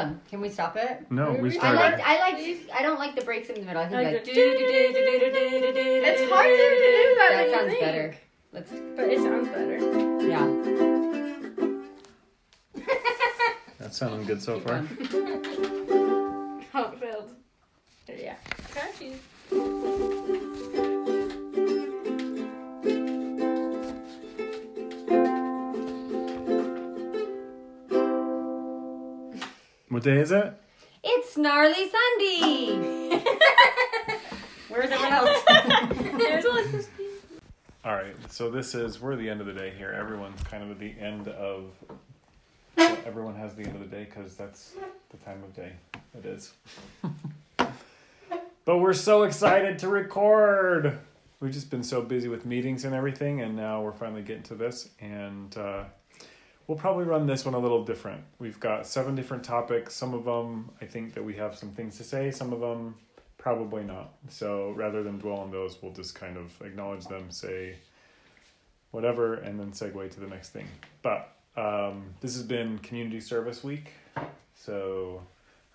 on. Can we stop it? No, we I started. like. I like. I don't like the breaks in the middle. I think Like like. do, do, do, do, do, do, do, do, do, It's do, hard to do, do that That when you sounds think. better. Let's. But it sounds better. Yeah. That's sounding good so Keep far. so this is we're the end of the day here. Everyone's kind of at the end of. well, everyone has the end of the day because that's the time of day it is. but we're so excited to record. We've just been so busy with meetings and everything, and now we're finally getting to this. And uh, we'll probably run this one a little different. We've got seven different topics. Some of them, I think that we have some things to say. Some of them, probably not. So rather than dwell on those, we'll just kind of acknowledge them, say whatever, and then segue to the next thing. But um, this has been Community Service Week, so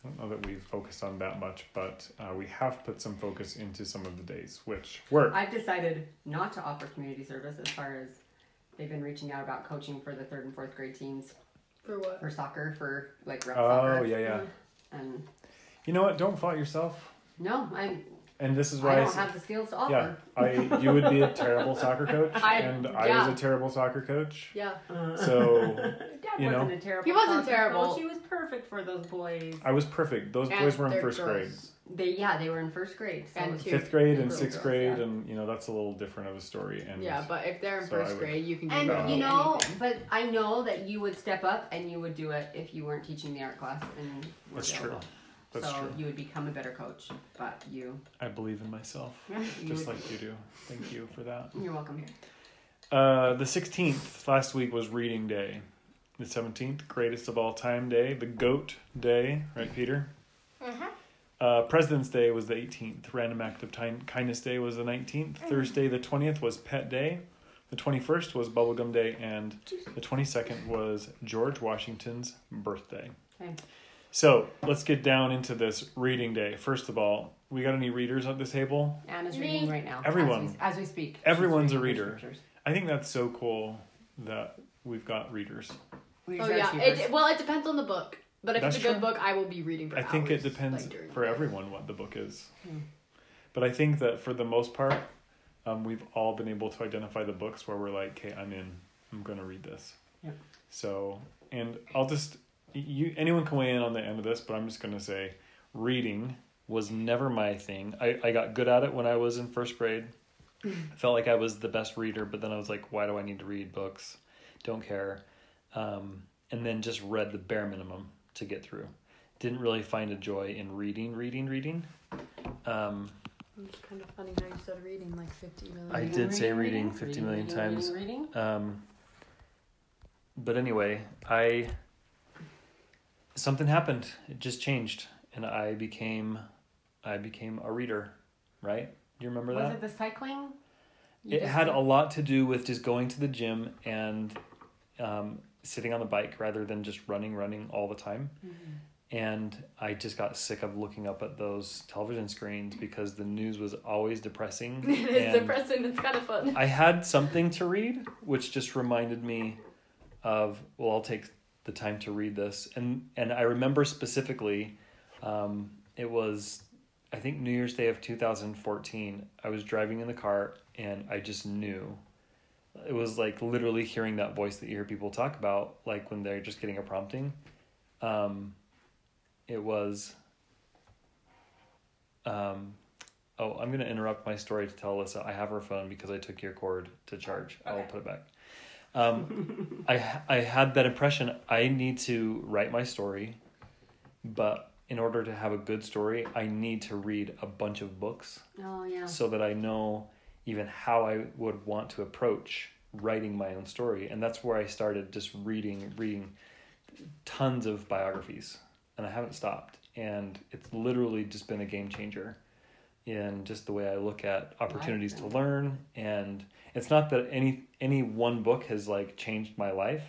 I don't know that we've focused on that much, but uh, we have put some focus into some of the days, which were I've decided not to offer community service as far as they've been reaching out about coaching for the third and fourth grade teams For what? for soccer for like rep oh soccer. yeah yeah. And You know what? Don't fault yourself. no, I And this is why I, don't s- have the skills to offer. yeah. I you would be a terrible soccer coach, I- and I was a terrible soccer coach. Yeah. So Dad you know. wasn't a terrible. He wasn't soccer terrible. coach. He was perfect for those boys. I was perfect. Those And boys were in they're first grade. girls. They yeah, they were in first grade. So And two. fifth grade and Little sixth girls, grade, yeah. and you know that's a little different of a story. And Yeah, but if they're in So I first would- grade, you can do And Uh, you know, anything. but I know that you would step up and you would do it if you weren't teaching the art class and were That's true. available. That's so true. you would become a better coach. But you, I believe in myself, just like you do. Thank you for that. You're welcome. Uh, the 16th, last week was reading day. The 17th, greatest of all time day, the GOAT day, right, Peter? Mhm. Uh, President's Day was the 18th. Random Act of Time, Kindness Day was the 19th. Thursday, the 20th, was Pet Day. The 21st was Bubblegum Day. And the 22nd was George Washington's birthday. Okay. So let's get down into this reading day. First of all, we got any readers at the table? Anna's Me. reading right now. Everyone. As we, as we speak. Everyone's a reader. I think that's so cool that we've got readers. We Oh yeah. It, well, it depends on the book. But if That's it's a good true. book, I will be reading for I think it depends like, for everyone what the book is. Hmm. But I think that for the most part, um, we've all been able to identify the books where we're like, okay, I'm in. I'm going to read this. Yeah. So, and I'll just, you anyone can weigh in on the end of this, but I'm just going to say reading was never my thing. I, I got good at it when I was in first grade. I felt like I was the best reader, but then I was like, why do I need to read books? Don't care. Um, and then just read the bare minimum to get through. Didn't really find a joy in reading, reading, reading. Um, It's kind of funny how you said reading like 50 million. I did say reading 50 million reading, times. Reading, reading. Um, but anyway, I something happened. It just changed, and I became I became a reader. Right? Do you remember Was that? Was it the cycling? You It had did? a lot to do with just going to the gym and um, sitting on the bike rather than just running, running all the time. Mm-hmm. And I just got sick of looking up at those television screens because the news was always depressing. it is depressing. It's kind of fun. I had something to read, which just reminded me of well, I'll take the time to read this, and and I remember specifically, um, it was I think New Year's Day of two thousand fourteen. I was driving in the car, and I just knew. It was like literally hearing that voice that you hear people talk about, like when they're just getting a prompting. Um, it was. Um, oh, I'm gonna interrupt my story to tell Alyssa I have her phone because I took your cord to charge. I'll put it back. Um, I I had that impression. I need to write my story, but in order to have a good story, I need to read a bunch of books Oh yeah. so that I know even how I would want to approach writing my own story. And that's where I started just reading, reading tons of biographies, and I haven't stopped. And it's literally just been a game changer in just the way I look at opportunities to learn. And it's not that any any one book has like changed my life,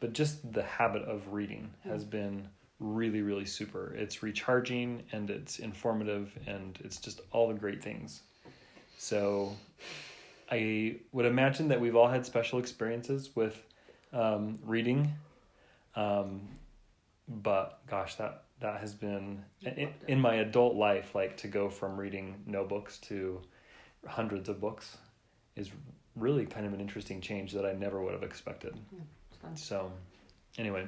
but just the habit of reading has been really, really super. It's recharging and it's informative and it's just all the great things. So I would imagine that we've all had special experiences with um, reading. Um, but gosh, that that has been in, in my adult life, like to go from reading no books to hundreds of books is really kind of an interesting change that I never would have expected. It's fun. So, anyway,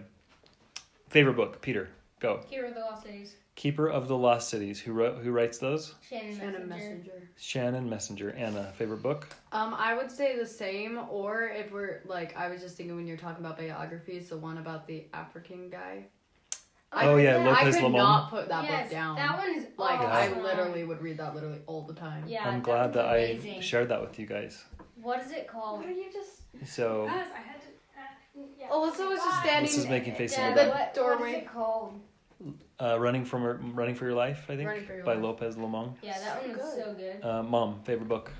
favorite book, Peter, go. Here are the Lost Cities. Keeper of the Lost Cities. Who wrote? Who writes those? Shannon, Shannon Messenger. Messenger. Shannon Messenger. Anna, favorite book? Um, I would say the same, or if we're like, I was just thinking when you're talking about biographies, the one about the African guy. I Oh, could- yeah, I Lopez could Lomong. not put that yes, book down. That one is like Yeah. I literally would read that literally all the time. Yeah, I'm glad that one's I shared that with you guys. What is it called? What are you just? So, I had to. Uh, yeah. Alyssa was just standing. This is making faces in Dad, the back. what, what Doorway. is it called? uh, running from running for your life, I think, Running for Your by Life. Lopez Lomong. Yeah, that So one was good. so good. Uh, Mom, favorite book.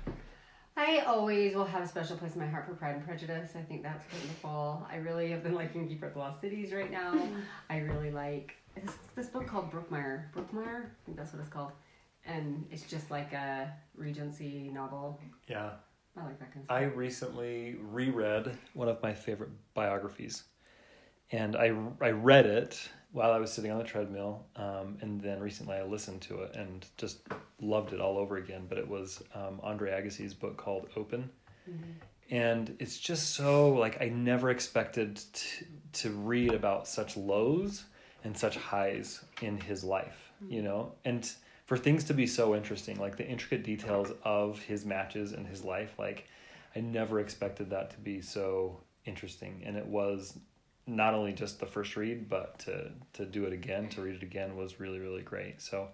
I always will have a special place in my heart for Pride and Prejudice. I think that's wonderful. I really have been liking Keeper of the Lost Cities right now. Mm. I really like this, this book called Brookmire. Brookmire? I think that's what it's called. And it's just like a Regency novel. Yeah, I like that kind of I recently reread one of my favorite biographies, and I I read it while I was sitting on the treadmill, um, and then recently I listened to it and just loved it all over again. But it was um, Andre Agassi's book called Open, and it's just so like I never expected to to read about such lows and such highs in his life, you know, and for things to be so interesting, like the intricate details of his matches and his life, like I never expected that to be so interesting, and it was not only just the first read, but to to do it again, to read it again was really really great. So.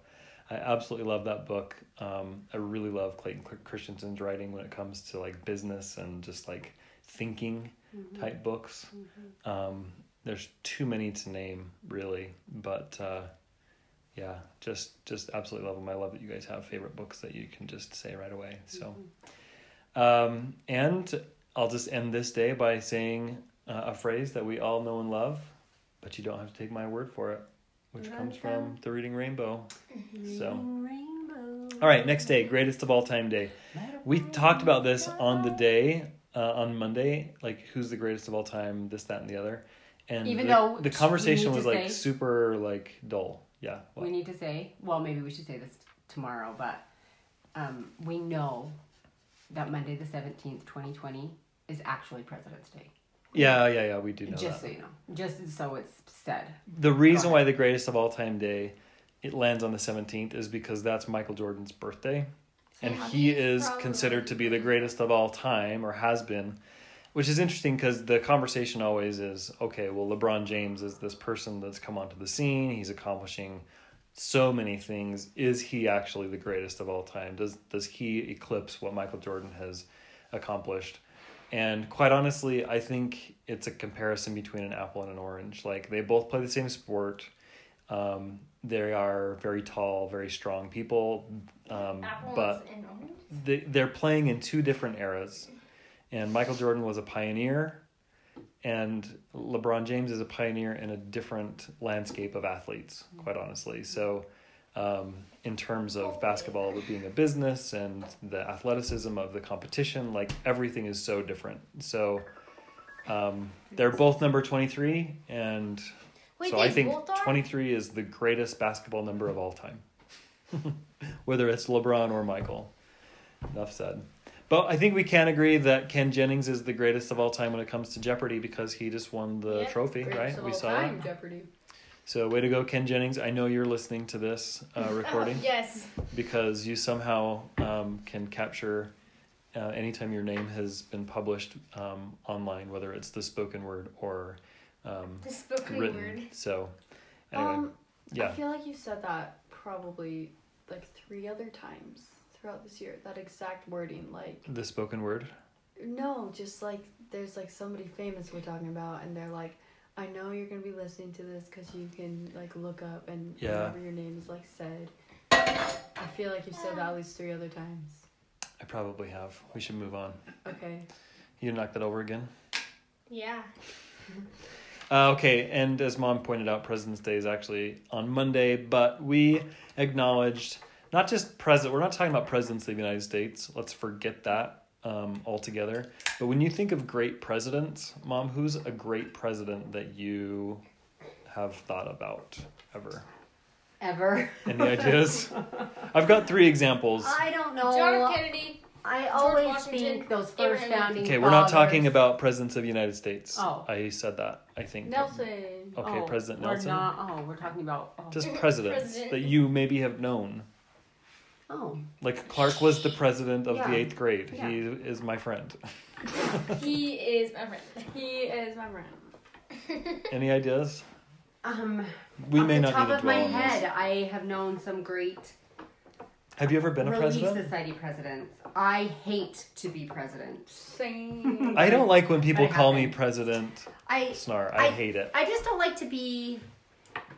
I absolutely love that book. Um, I really love Clayton Christensen's writing when it comes to like business and just like thinking type books. Um, there's too many to name really, but uh, yeah, just just absolutely love them. I love that you guys have favorite books that you can just say right away. So, um, and I'll just end this day by saying uh, a phrase that we all know and love, but you don't have to take my word for it, which comes from the Reading Rainbow. So. Rainbow. All right, next day, greatest of all time day. We talked about this on the day uh, on Monday, like who's the greatest of all time, this, that, and the other. And Even the, though the conversation was like say- super like dull. Yeah. We need to say, well, maybe we should say this tomorrow, but um, we know that Monday the 17th, 2020 is actually President's Day. Yeah, yeah, yeah. We do know Just that. so you know. Just so it's said. The reason why the greatest of all time day it lands on the seventeenth is because that's Michael Jordan's birthday, and he is Probably. considered to be the greatest of all time, or has been. Which is interesting because the conversation always is okay. Well, LeBron James is this person that's come onto the scene. He's accomplishing so many things. Is he actually the greatest of all time? Does does he eclipse what Michael Jordan has accomplished? And quite honestly, I think it's a comparison between an apple and an orange. Like they both play the same sport. Um, they are very tall, very strong people, um, but and orange. they, they're playing in two different eras. And Michael Jordan was a pioneer, and LeBron James is a pioneer in a different landscape of athletes, quite honestly. So, um, in terms of basketball being a business and the athleticism of the competition, like everything is so different. So, um, they're both number 23, and Wait, so I think 23 is the greatest basketball number of all time. Whether it's LeBron or Michael. Enough said. But I think we can agree that Ken Jennings is the greatest of all time when it comes to Jeopardy because he just won the Yep, trophy, right? of We all saw time, it. Jeopardy. So way to go, Ken Jennings. I know you're listening to this uh, recording Oh, yes. because you somehow um, can capture uh, anytime your name has been published um, online, whether it's the spoken word or um, The spoken written. word. So anyway, Um, I feel like you said that probably like three other times throughout this year. That exact wording, like The spoken word. no, just like there's like somebody famous we're talking about, and they're like, I know you're gonna be listening to this because you can like look up and Yeah. whenever your name is like said. I feel like you've said that at least three other times. I probably have. We should move on. Okay. You knock that over again. Yeah. Uh, okay, and as mom pointed out, President's Day is actually on Monday, but we acknowledged not just president. We're not talking about presidents of the United States. Let's forget that um, altogether. But when you think of great presidents, mom, who's a great president that you have thought about ever? Ever. Any ideas? I've got three examples. I don't know. John Kennedy. I George always Washington, think those first Abraham founding. Okay, we're not talking about presidents of the United States. Oh. I said that. I think. Nelson. Okay, Oh, President we're Nelson. Not, oh, we're talking about. Oh. Just presidents President. that you maybe have known. Oh. Like Clark was the president of Yeah. the eighth grade. Yeah. He is my friend. He is my friend. He is my friend. Any ideas? Um, We may not top need to of my dwell on head, this. I have known some great Have you ever been a Relief president? Society presidents. I hate to be president. Same. I don't like when people call me president. I Snar. I, I- hate it. I just don't like to be.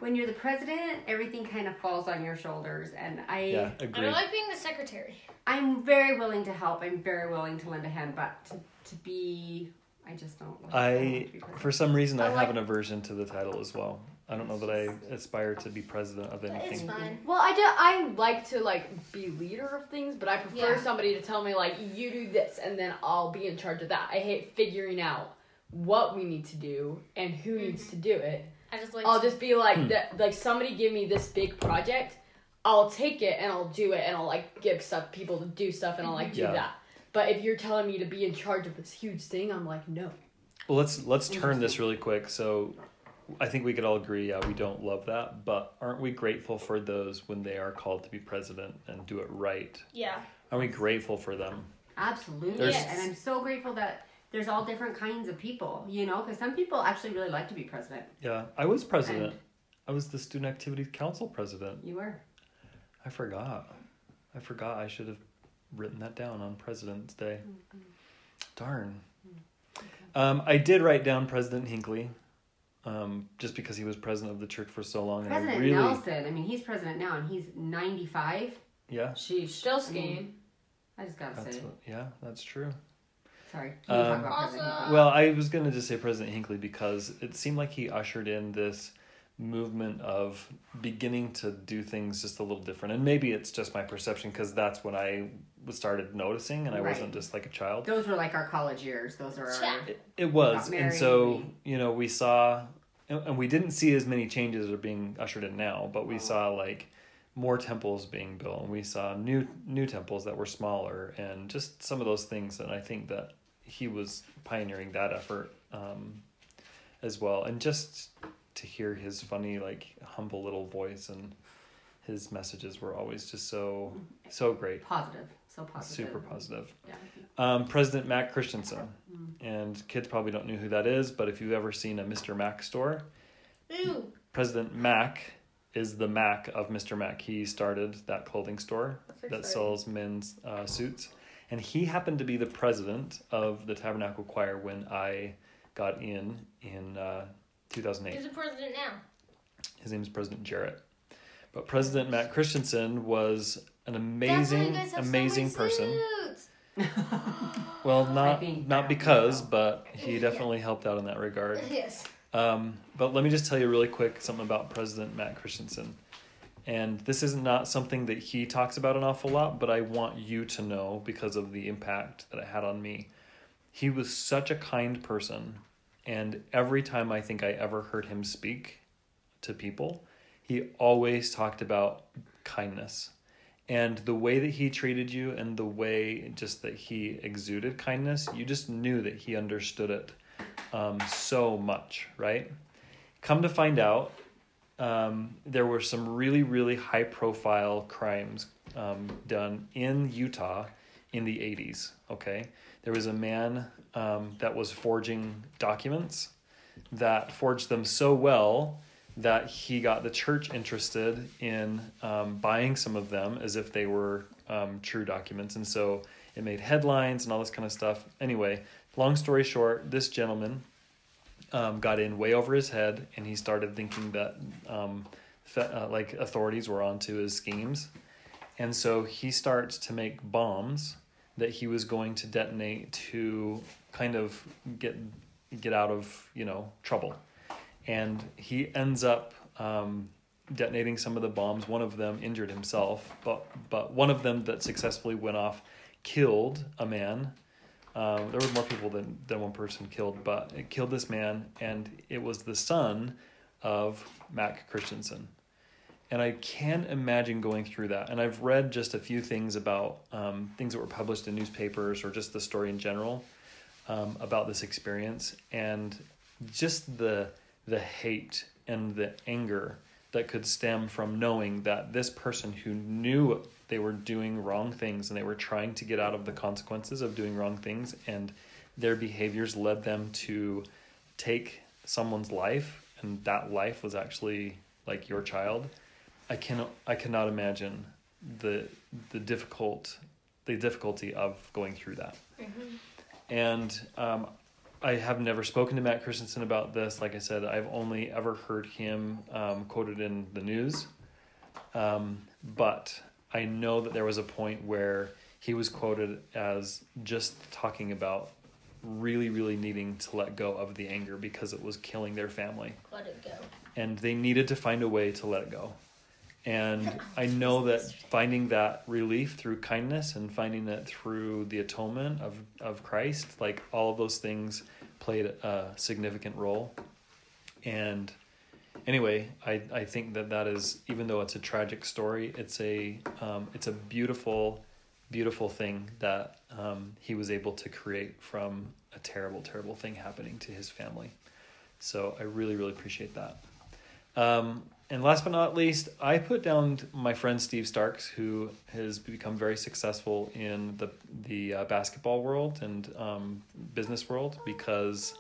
When you're the president, everything kind of falls on your shoulders, and I Yeah, I don't like being the secretary. I'm very willing to help. I'm very willing to lend a hand, but to, to be, I just don't. Like, I, don't want to be for some reason, I, I have an aversion to the title as well. I don't know that I aspire to be president of But it's anything. fine. Well, I do. I like to like be leader of things, but I prefer Yeah. somebody to tell me like you do this, and then I'll be in charge of that. I hate figuring out what we need to do and who mm-hmm. needs to do it. I just like. I'll to- just be like, Hmm. that, like somebody give me this big project, I'll take it and I'll do it, and I'll like give stuff people to do stuff, and I'll like do Yeah. that. But if you're telling me to be in charge of this huge thing, I'm like, no. Well, let's let's turn this really quick. So, I think we could all agree. Yeah, we don't love that, but aren't we grateful for those when they are called to be president and do it right? yeah. Are we grateful for them? Absolutely, There's- and I'm so grateful that there's all different kinds of people. You know, because some people actually really like to be president. Yeah, I was president. And- I was the student activity council president. You were. I forgot. I forgot. I should have written that down on President's Day. Darn. Um, I did write down President Hinckley, um, just because he was president of the church for so long. and I President really, Nelson. I mean, he's president now, and he's 95. Yeah, she's Still I mean, scheme. I just gotta that's say. what, yeah, that's true. Sorry. You can talk Um, Well, I was going to just say President Hinckley because it seemed like he ushered in this movement of beginning to do things just a little different. And maybe it's just my perception because that's when I started noticing and I Right. wasn't just like a child. Those were like our college years. Those are our. It, it was. And so, you know, we saw, and and we didn't see as many changes are being ushered in now, but we Oh. saw like more temples being built and we saw new new temples that were smaller and just some of those things and I think that he was pioneering that effort um, as well and just to hear his funny like humble little voice and his messages were always just so so great Positive. So positive. super positive Yeah. um, President Mac Christensen. And kids probably don't know who that is, but if you've ever seen a Mr. Mac store. President Mac is the Mac of Mr. Mac. He started that clothing store that sells men's uh, suits. And he happened to be the president of the Tabernacle Choir when I got in in uh, 2008. Who's the president now? His name is President Jarrett. But President Mac Christensen was an That's why you amazing, guys have so amazing many person. suits. Well, not not because, but he Yeah. definitely helped out in that regard. yes. Um, but let me just tell you really quick something about President Mac Christensen. And this is not something that he talks about an awful lot, but I want you to know because of the impact that it had on me. He was such a kind person, and every time I think I ever heard him speak to people, he always talked about kindness. And the way that he treated you and the way just that he exuded kindness, you just knew that he understood it um, so much, right? Come to find out, um, there were some really, really high profile crimes um, done in Utah in the 80s, okay? There was a man um, that was forging documents that forged them so well that he got the church interested in um, buying some of them as if they were um, true documents. And so it made headlines and all this kind of stuff. Anyway, long story short, this gentleman um, got in way over his head and he started thinking that um, fe- uh, like authorities were onto his schemes. And so he starts to make bombs that he was going to detonate to kind of get get out of you know trouble and he ends up um, detonating some of the bombs. One of them injured himself, but but one of them that successfully went off killed a man. Um, there were more people than than one person killed, but it killed this man, and it was the son of Mac Christensen. And I can't imagine going through that. And I've read just a few things about um, things that were published in newspapers or just the story in general um, about this experience, and just the the hate and the anger that could stem from knowing that this person who knew they were doing wrong things and they were trying to get out of the consequences of doing wrong things and their behaviors led them to take someone's life and that life was actually like your child i cannot i cannot imagine the the difficult the difficulty of going through that and um, I have never spoken to Mac Christensen about this. Like I said, I've only ever heard him um, quoted in the news. Um, but I know that there was a point where he was quoted as just talking about really, really needing to let go of the anger because it was killing their family. Let it go. And they needed to find a way to let it go. And I know that finding that relief through kindness and finding it through the atonement of, of Christ, like all of those things played a significant role. And anyway, I, I think that that is, even though it's a tragic story, it's a, um, it's a beautiful, beautiful thing that um, he was able to create from a terrible, terrible thing happening to his family. So I really, really appreciate that. Um, and last but not least, I put down my friend Steve Starks, who has become very successful in the the uh, basketball world and um, business world because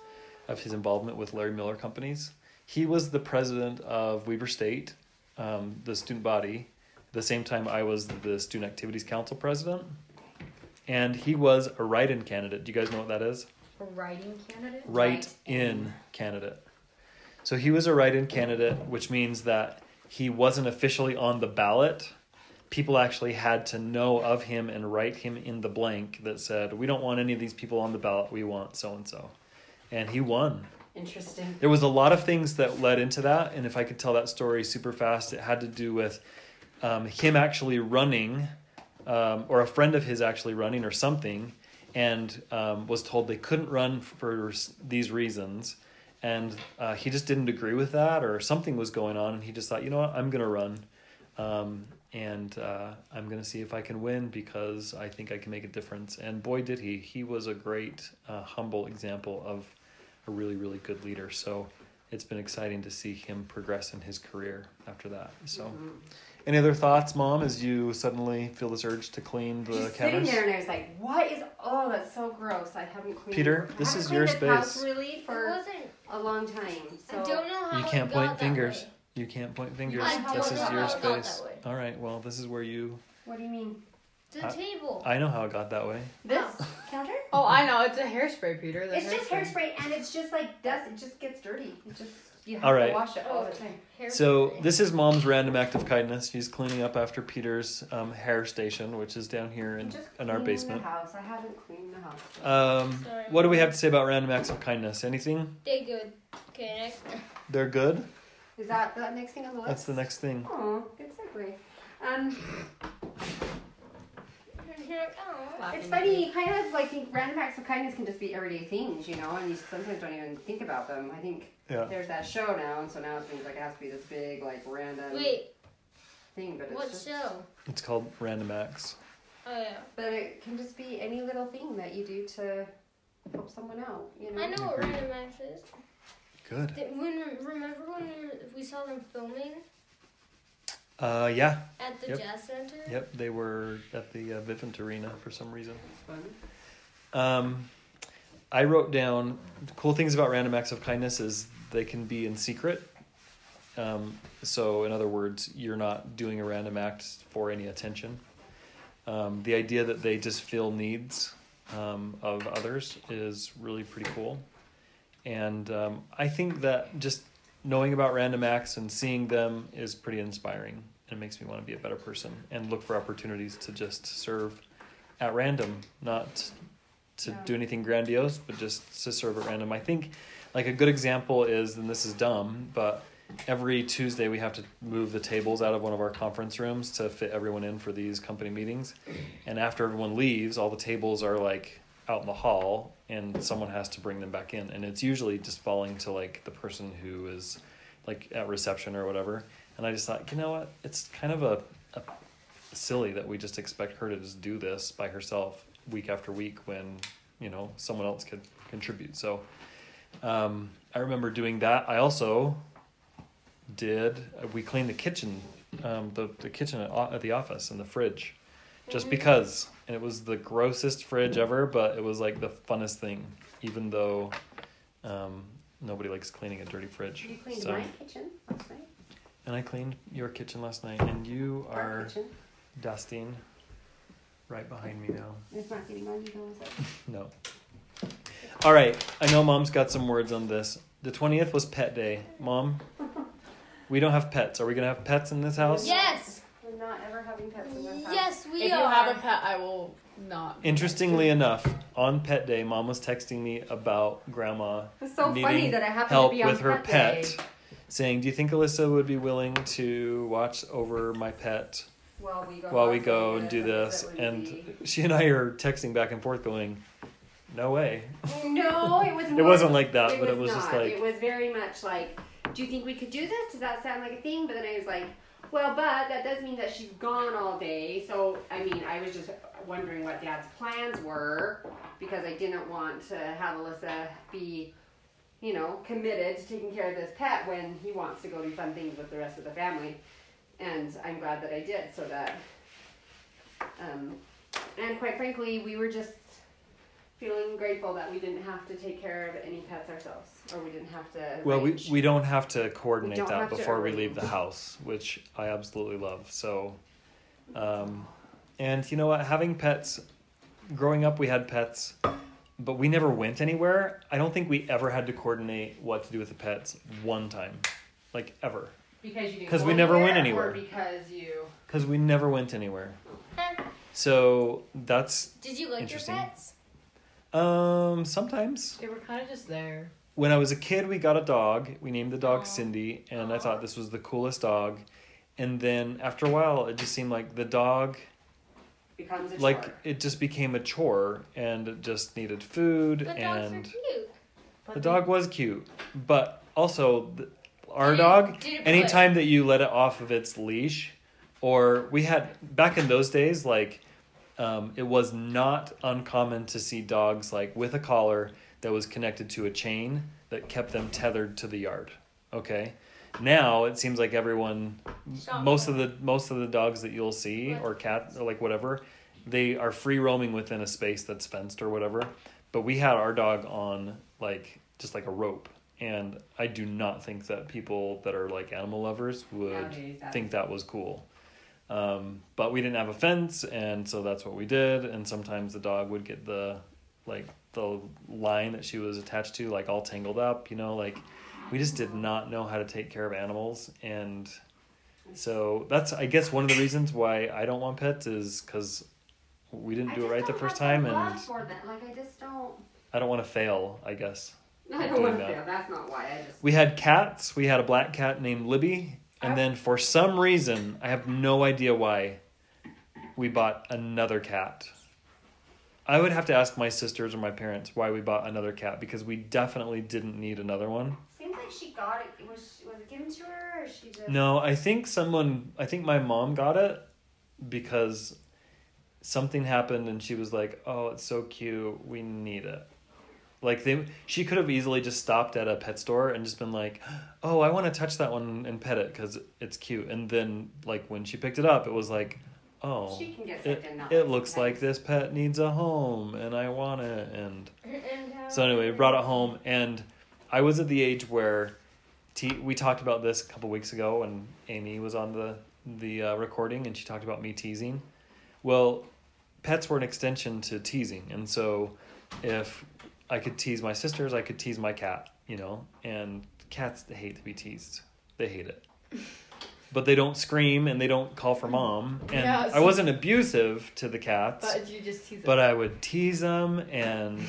of his involvement with Larry Miller Companies. He was the president of Weber State, um, the student body, the same time I was the Student Activities Council president, and he was a write-in candidate. Do you guys know what that is? A writing candidate? Write-in candidate. So he was a write-in candidate, which means that he wasn't officially on the ballot. People actually had to know of him and write him in the blank that said, "We don't want any of these people on the ballot. We want so and so," and he won. Interesting. There was a lot of things that led into that, and if I could tell that story super fast, it had to do with um, him actually running, um, or a friend of his actually running, or something, and um, was told they couldn't run for these reasons, and uh, he just didn't agree with that, or something was going on, and he just thought, you know what, I'm gonna run, um, and uh, I'm gonna see if I can win because I think I can make a difference. And boy, did he! He was a great, uh, humble example of a really, really good leader. So it's been exciting to see him progress in his career after that. So, Mm-hmm. any other thoughts, Mom, as you suddenly feel this urge to clean the Just sitting there and I was like, "What is? Oh, that's so gross. I haven't cleaned." Peter, I this haven't is cleaned your space. House really It for wasn't. a long time. So I don't know how You can't got point that fingers. way. You can't point fingers. I This is your it got that space. All right. Well, this is where you. What do you mean? The I- table. I know how it got that way. This counter? Oh, I know. It's a hairspray, Peter. The It's just hairspray and it's just like dust. It just gets dirty. It just you have All right. to wash it all the time. Hair So this is Mom's random act of kindness. She's cleaning up after Peter's um, hair station, which is down here in, Just in our basement. The house. I haven't cleaned the house. Um, Sorry, what do we have to say about random acts of kindness? Anything? They're good. Okay, next. They're good. Is that the next thing on the list? That's the next thing. Oh, good segue. Um, Here oh, it comes. it's funny, kind of like think random acts of kindness can just be everyday things, you know, and you sometimes don't even think about them. I think Yeah. there's that show now, and so now it seems like it has to be this big, like random Wait, thing, but it's what just, show? It's called random acts. Oh yeah. But it can just be any little thing that you do to help someone out, you know. I know what Agreed. Random Acts is. Good. Th- When remember when we saw them filming Uh, yeah. at the Yep. Jazz Center? Yep. They were at the uh, Vivint Arena for some reason. Fun. Um, I wrote down cool things about random acts of kindness is they can be in secret. Um, so, in other words, you're not doing a random act for any attention. Um, the idea that they just fill needs um, of others is really pretty cool. And um, I think that just knowing about random acts and seeing them is pretty inspiring. And it makes me want to be a better person and look for opportunities to just serve at random, not to do anything grandiose, but just to serve at random. I think like a good example is, and this is dumb, but every Tuesday we have to move the tables out of one of our conference rooms to fit everyone in for these company meetings. And after everyone leaves, all the tables are like out in the hall and someone has to bring them back in. And it's usually just falling to like the person who is like at reception or whatever. And I just thought, you know what? It's kind of a, a silly that we just expect her to just do this by herself week after week when, you know, someone else could contribute. So um, I remember doing that. I also did uh, we cleaned the kitchen um, the, the kitchen at, at the office and the fridge just because and it was the grossest fridge ever but it was like the funnest thing even though um, nobody likes cleaning a dirty fridge You cleaned so my kitchen last night. and i cleaned your kitchen last night and you are dusting right behind me now It's not getting on you though, is it? no all right i know mom's got some words on this the 20th was pet day mom we don't have pets are we gonna have pets in this house Yes. We're not ever having pets in this house. Yes, we if are. you have a pet, I will not. Interestingly enough, on pet day, mom was texting me about grandma It's so needing funny that I happen help to be on with her pet, pet, day. saying, Do you think Alyssa would be willing to watch over my pet While we go, while we go and and do this? And be- she and I are texting back and forth, going, No way. no, it was. it wasn't like that, it but was it was just like, it was very much like, do you think we could do this? Does that sound like a thing? But then I was like, well, but that does mean that she's gone all day. So I mean, I was just wondering what Dad's plans were because I didn't want to have Alyssa be, you know, committed to taking care of this pet when he wants to go do fun things with the rest of the family. And I'm glad that I did, so that. Um, and quite frankly, we were just feeling grateful that we didn't have to take care of any pets ourselves, or we didn't have to. Well, we, we don't have to coordinate that have to before we leave the house, which I absolutely love. So, um, and you know what? Having pets, growing up, we had pets, but we never went anywhere. I don't think we ever had to coordinate what to do with the pets one time, like ever, because you didn't 'cause go we never went anywhere, anywhere. or because you. because we never went anywhere. So that's Did you like your Interesting. pets? Um sometimes They were kind of just there. when I was a kid, we got a dog. We named the dog Aw. Cindy, and I thought this was the coolest dog. And then after a while, it just seemed like the dog, Becomes a like chore. it just became a chore, and it just needed food. The dogs are and cute. the dog was cute, but also the, our Did dog. did it Anytime that you let it off of its leash, or we had back in those days, like um, it was not uncommon to see dogs like with a collar that was connected to a chain that kept them tethered to the yard. Okay. Now it seems like everyone, Shop most of the most of the dogs that you'll see or cat or like whatever, they are free roaming within a space that's fenced or whatever. But we had our dog on like just like a rope, and I do not think that people that are like animal lovers would Nowadays, think that was cool. Um, but we didn't have a fence, and so that's what we did. And sometimes the dog would get the like the line that she was attached to like all tangled up. You know, like we just did not know how to take care of animals, and so that's I guess one of the reasons why I don't want pets is because we didn't do it right the first time, and. Like I just don't. I don't want to fail. I guess. I don't want to that. fail. That's not why. I just. We had cats. We had a black cat named Libby. And then for some reason, I have no idea why, we bought another cat. I would have to ask my sisters or my parents why we bought another cat because we definitely didn't need another one. Seems like she got it. Was was it given to her, or she just? No, I think someone, I think my mom got it because something happened and she was like, "Oh, it's so cute. We need it." Like they she could have easily just stopped at a pet store and just been like, "Oh, I want to touch that one and pet it cuz it's cute." And then like when she picked it up, it was like, "Oh, She can get it, and it looks like this pet needs a home and I want it." And And so anyway, we brought it home, and I was at the age where te- we talked about this a couple weeks ago, and Amy was on the the uh, recording, and she talked about me teasing. Well, pets were an extension to teasing, and so if I could tease my sisters, I could tease my cat, you know, and cats hate to be teased; they hate it. but they don't scream and they don't call for mom. And Yeah, I wasn't abusive to the cats, But you just tease them. but. I would tease them and,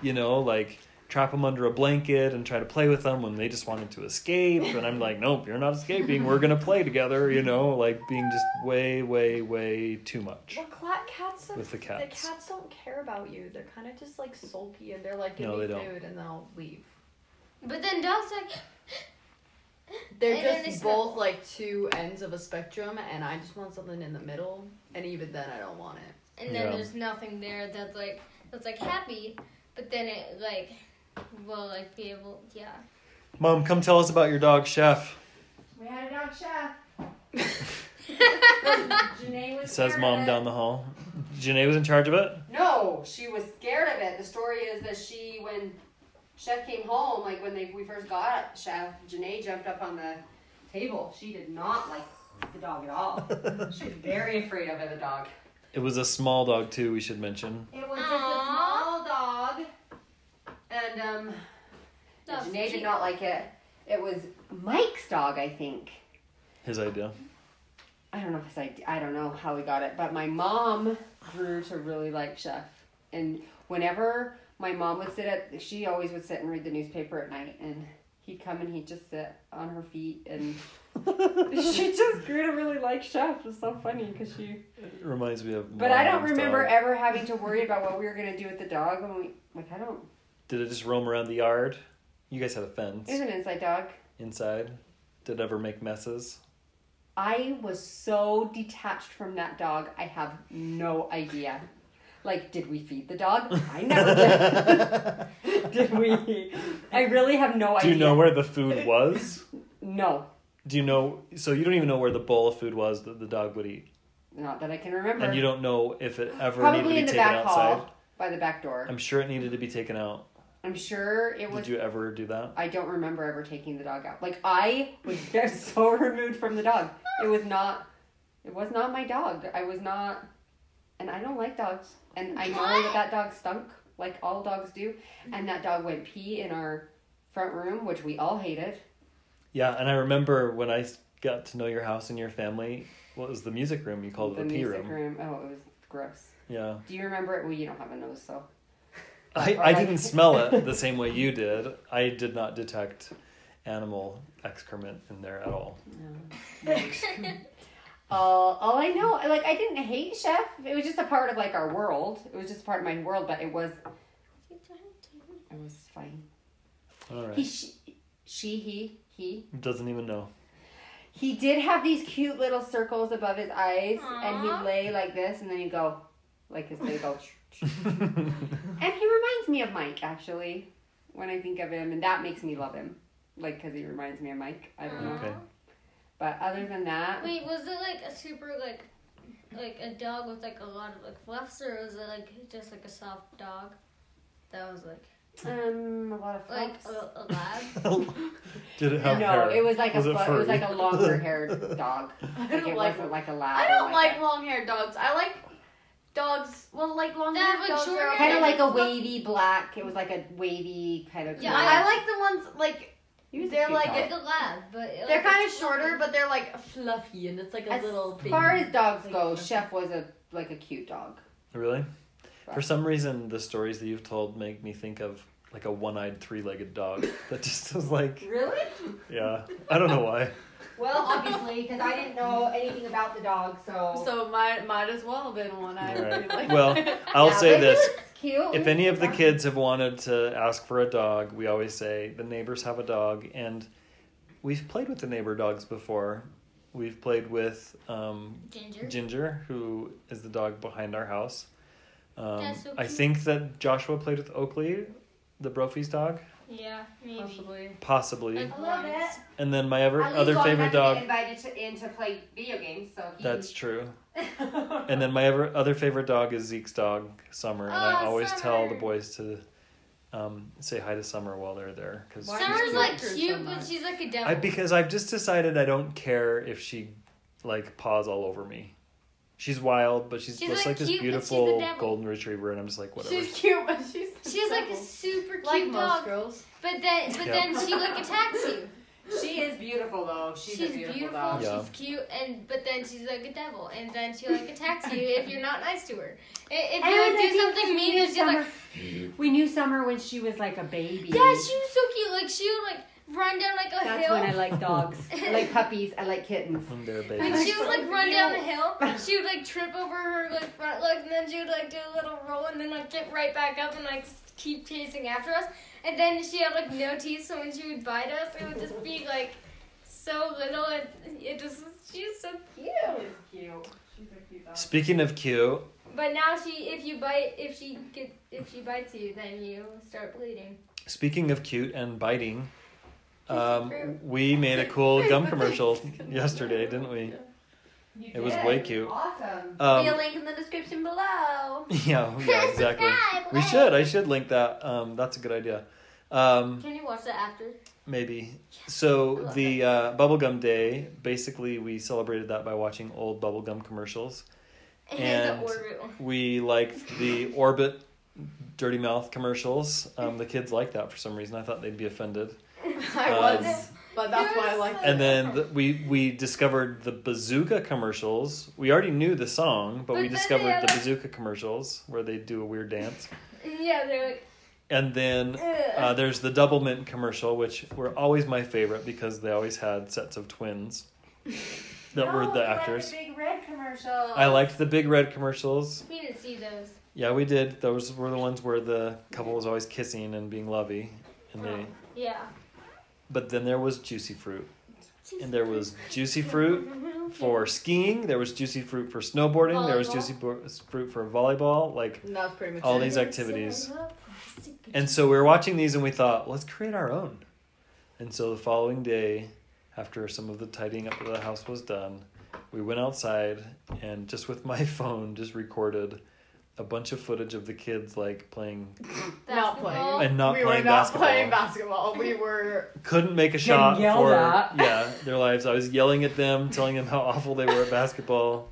you know, like trap them under a blanket and try to play with them when they just wanted to escape. And I'm like, nope, you're not escaping. We're gonna play together. You know, like being just way, way, way too much. Well, cla- cats With the cats. The cats don't care about you. They're kind of just like sulky, and they're like, "Give No, me they don't. food," and they'll leave. But then dogs like They're And just they snuggle. both like two ends of a spectrum, and I just want something in the middle. And even then, I don't want it. and then Yeah. there's nothing there that's like that's like happy, but then it like will like be able yeah. Mom, come tell us about your dog, Chef. We had a dog chef. Janae was Says mom of it. down the hall. Janae was in charge of it. No, she was scared of it. The story is that she, when Chef came home, like when they we first got Chef, Janae jumped up on the table. She did not like the dog at all. she was very afraid of it, the dog. It was a small dog too. We should mention. It was just a small dog, and um, That's Janae did not like it. It was Mike's dog, I think. His idea. I don't know if it's like I don't know how we got it, but my mom grew to really like Chef, and whenever my mom would sit at, she always would sit and read the newspaper at night, and he'd come and he'd just sit on her feet, and she just grew to really like Chef. It's so funny because she. It reminds me of. But I don't remember dog. ever having to worry about what we were gonna do with the dog when we like I don't. Did it just roam around the yard? You guys had a fence It was an inside dog. inside. Did it ever make messes? I was so detached from that dog. I have no idea. Like, did we feed the dog? I never did. did we? I really have no idea. Do you know where the food was? No, Do you know? So you don't even know where the bowl of food was that the dog would eat, not that I can remember. and you don't know if it ever needed Probably to in be the taken back outside. hall by the back door. I'm sure it needed to be taken out. I'm sure it was. Did you ever do that? I don't remember ever taking the dog out. Like I was very- so removed from the dog. It was not. It was not my dog. I was not. And I don't like dogs. And I know that that dog stunk, like all dogs do. And that dog went pee in our front room, which we all hated. Yeah, and I remember when I got to know your house and your family. What was the music room? You called it the, pee music room. Oh, it was gross. Yeah, Do you remember it? Well, you don't have a nose, so. I, I didn't smell it the same way you did. I did not detect animal excrement in there at all. No. all, all I know, like I didn't hate Chef. It was just a part of like our world. It was just a part of my world, but it was it was fine. All right. He, she, she, he, he. Doesn't even know. He did have these cute little circles above his eyes, and he'd lay like this, and then he'd go, like his they go. and he reminds me of Mike actually, when I think of him, and that makes me love him, like because he reminds me of Mike. I don't know, Okay. but other than that, Wait, was it like a super like like a dog with like a lot of like fluffs, or was it like just like a soft dog that was like um, a lot of like a, a lab? Did it have no, hair? it was like Was a it flu- it was like a longer haired dog. I don't it like. wasn't like a lab. I don't like a- long haired dogs. I like dogs. Well, like long That have, haired like, dogs. short are kind of like a wavy black. It was like a wavy kind of. Yeah, I, I like the ones like He was a they're like dog. a lab, but it, they're kind of shorter, fluffy. but they're like fluffy, and it's like a As little. As far as dogs like, go, okay. Chef was a like a cute dog. Really? But- For some reason, the stories that you've told make me think of like a one-eyed, three-legged dog that just was like, Really? yeah. I don't know why. Well, obviously, because I didn't know anything about the dog, so. So might might as well have been one eye. Right. Like, Well, I'll Yeah, say but he this: was Cute. if any of the kids have wanted to ask for a dog, we always say the neighbors have a dog, and we've played with the neighbor dogs before. We've played with um, ginger. Ginger, who is the dog behind our house. Um, That's so I cute. think that Joshua played with Oakley, the Brophy's dog, Yeah, maybe. possibly. possibly. Like A little bit. And then my ever, At other long favorite enough to dog. Get invited to, in to play video games, so he. That's true. And then my ever, other favorite dog is Zeke's dog, Summer, and I Oh, always tell the boys to um, say hi to Summer while they're there because Why Summer's cute. like like her so cute, but she's like a devil. I because I've just decided I don't care if she like paws all over me. She's wild, but she's, She's, just like, like, this cute, but she's the beautiful golden retriever, and I'm just like whatever. She's cute, but she's she's like a super cute like most dog, girls. but then but Yeah. then she like attacks you. She is beautiful though. She's, She's a beautiful, beautiful, dog. Yeah. she's cute, and but then she's like a devil, and then she like attacks you if you're not nice to her. I- If you like do something mean, knew then she's like, we knew Summer when she was like a baby. yeah, she was so cute. Like she would like run down like a That's hill. when I like dogs. I like puppies. I like kittens. When they're When babies. she would like run down the hill, she would like trip over her like front legs, and then she would like do a little roll, and then like get right back up and like keep chasing after us. And then she had like no teeth, so when she would bite us, it would just be like so little, and it just she was so cute. cute. She's a cute dog. Speaking of cute, But now she, if you bite, if she get, if she bites you, then you start bleeding. speaking of cute and biting, um, we made a cool gum commercial yesterday, didn't we? It was way cute. Awesome. Be a Um, link in the description below. yeah, yeah, exactly. Subscribe, We like. should. I should link that. Um, that's a good idea. Um, Can you watch that after? maybe. So the uh, bubblegum day, basically, we celebrated that by watching old bubblegum commercials. And, And- the Orbit one. We liked the Orbit Dirty Mouth commercials. Um, the kids liked that for some reason. I thought they'd be offended. I Um, was, but that's why I like And then the, we we discovered the Bazooka commercials. We already knew the song, but, But we discovered the a- Bazooka commercials where they do a weird dance. Yeah, they're like. And then uh, there's the Double Mint commercial, which were always my favorite because they always had sets of twins that were the actors. big red commercial. I liked the big red commercials. we didn't see those. Yeah, we did. Those were the ones where the couple was always kissing and being lovey. And they, Yeah. But then there was Juicy Fruit, and there was Juicy Fruit for skiing. There was Juicy Fruit for snowboarding. There was Juicy Fruit for volleyball. Like that pretty much all these activities. And so we were watching these and we thought, let's create our own. And so the following day, after some of the tidying up of the house was done, we went outside and just with my phone just recorded a bunch of footage of the kids like playing Not Basketball. and not we playing were not basketball. playing basketball. We were Couldn't make a shot yelled for at. yeah, their lives. I was yelling at them, telling them how awful they were at basketball.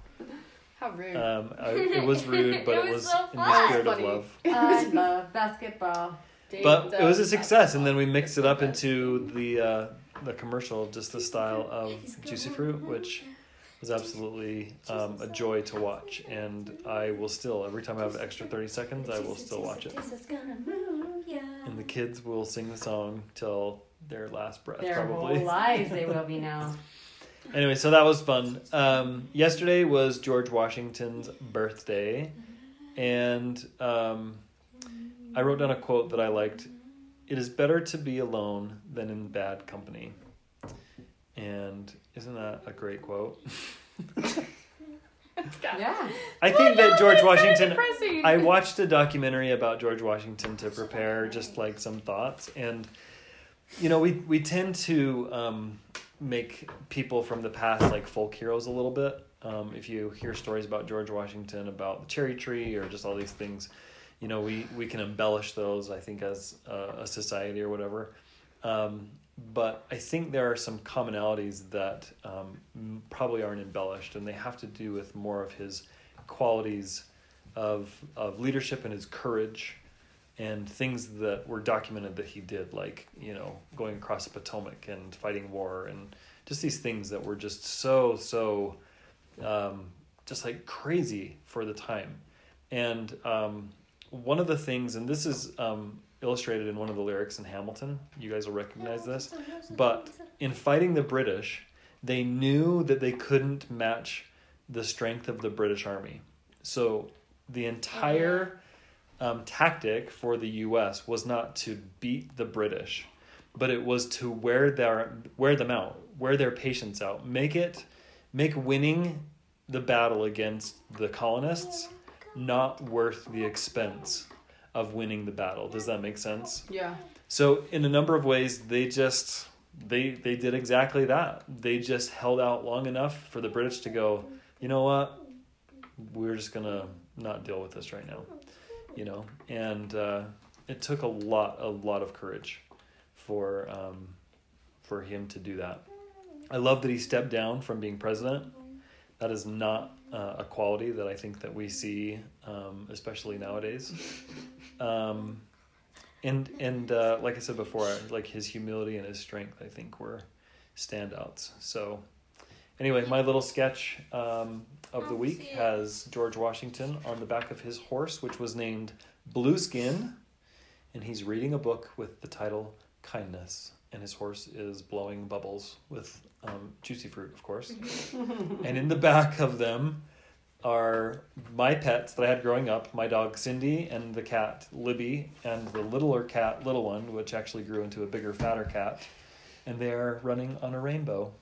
how rude. Um, I, it was rude, but It it was was so in the fun. spirit of Funny. love. I love basketball. Dave but it was a does success and then we mixed it up into the uh, the commercial just the style of juicy fruit which was absolutely um, a joy to watch and i will still every time i have extra 30 seconds i will still watch it. And the kids will sing the song till their last breath Their probably. whole lives they will be now. anyway so that was fun. Um, yesterday was george washington's birthday and um, i wrote down a quote that i liked. It is better to be alone than in bad company. And isn't that a great quote Yeah. i think that george washington Depressing. I watched a documentary about George Washington to prepare just like some thoughts, and you know, we we tend to um, make people from the past like folk heroes a little bit. Um, if you hear stories about George Washington, about the cherry tree, or just all these things, you know, we we can embellish those. I think as a, a society or whatever. Um, but I think there are some commonalities that um, probably aren't embellished, and they have to do with more of his qualities of of leadership and his courage and things that were documented that he did like you know going across the Potomac and fighting war and just these things that were just so so um, just like crazy for the time. And um, one of the things and this is um, illustrated in one of the lyrics in Hamilton. You guys will recognize this. but in fighting the British they knew that they couldn't match the strength of the British army. So the entire um, tactic for the U.S. was not to beat the British, but it was to wear their wear them out, wear their patience out, make it make winning the battle against the colonists not worth the expense of winning the battle. Does that make sense? Yeah. So in a number of ways, they just they they did exactly that. They just held out long enough for the British to go. You know what? We're just gonna not deal with this right now. You know, and uh, it took a lot a lot of courage for um, for him to do that. I love that he stepped down from being president. That is not uh, a quality that I think that we see, um, especially nowadays. Um, and and uh, like I said before, like his humility and his strength, I think were standouts. So, anyway, my little sketch um, of the Oh, week has George Washington on the back of his horse, which was named Blueskin, and he's reading a book with the title Kindness, and his horse is blowing bubbles with um, juicy fruit, of course. and in the back of them are my pets that I had growing up my dog Cindy and the cat Libby, and the littler cat, Little One, which actually grew into a bigger, fatter cat. And they're running on a rainbow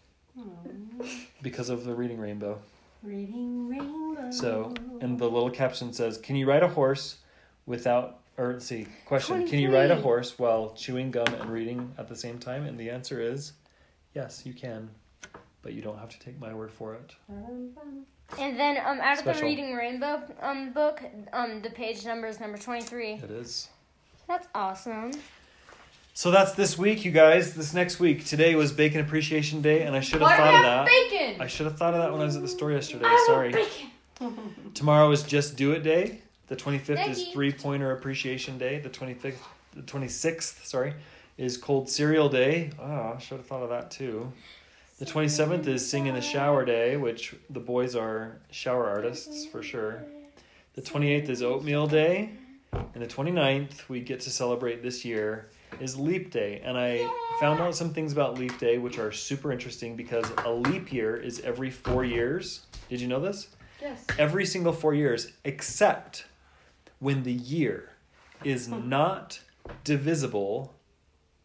because of the reading rainbow. Reading rainbow. So, and the little caption says, Can you ride a horse without, or let's see, question, can you ride a horse while chewing gum and reading at the same time? And the answer is, Yes, you can, but you don't have to take my word for it. And then um, out of Special. the Reading Rainbow um, book, um, the page number is number 23. It is. That's awesome. So that's this week, you guys. This next week. Today was Bacon Appreciation Day, and I should have Why do thought we of have that. bacon? I should have thought of that when I was at the store yesterday. I want Sorry. bacon. Tomorrow is Just Do It Day. The 25th is Becky. Three Pointer Appreciation Day. The 25th, the 26th, sorry, is Cold Cereal Day. Oh, I should have thought of that too. The 27th is Sing in the Shower Day, which the boys are shower artists for sure. The 28th is Oatmeal Day. And the 29th, we get to celebrate this year, is Leap Day. And I found out some things about Leap Day, which are super interesting because a leap year is every four years. Did you know this? Yes. every single four years, except when the year is not divisible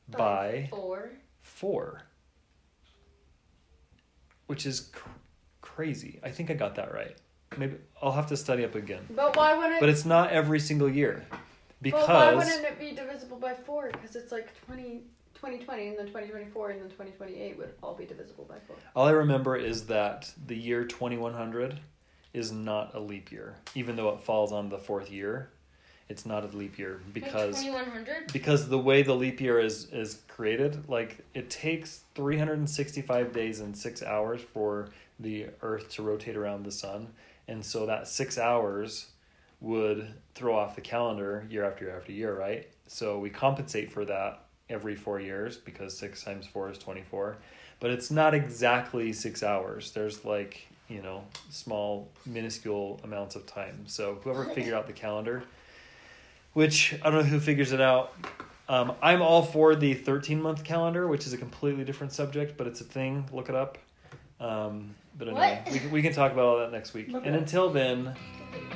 by Four. four, which is cr- crazy. I think I got that right. Maybe I'll have to study up again. But why wouldn't? But it's not every single year but why because wouldn't it be divisible by four? Because it's like 20, 2020 and then 2024 and then 2028 would all be divisible by four. all I remember is that the year 2100 is not a leap year, even though it falls on the fourth year. It's not a leap year because 2100. because the way the leap year is is created like it takes 365 days and 6 hours for the earth to rotate around the sun. And so that 6 hours would throw off the calendar year after year after year right? So we compensate for that every 4 years because 6 times 4 is 24 but it's not exactly 6 hours. There's like you know small minuscule amounts of time. So whoever figured out the calendar which I don't know who figures it out. Um, I'm all for the 13 month calendar, which is a completely different subject, but it's a thing. Look it up. Um, but anyway, What? we, can- we can talk about all that next week. Look and up. until then,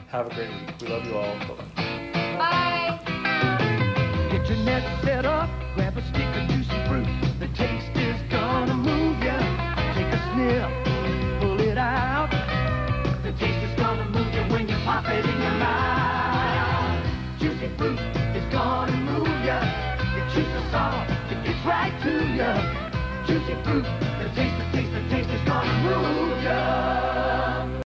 have a great week. We love you all. Bye bye. Bye. Get your net set up, grab a stick of juicy fruit. The taste is gonna move ya. Take a sniff, pull it out. The taste is gonna move you when you pop it in your mouth gonna move ya. Soft, it gets right to ya. Juicy fruit, the taste, the taste, the taste is gonna move ya.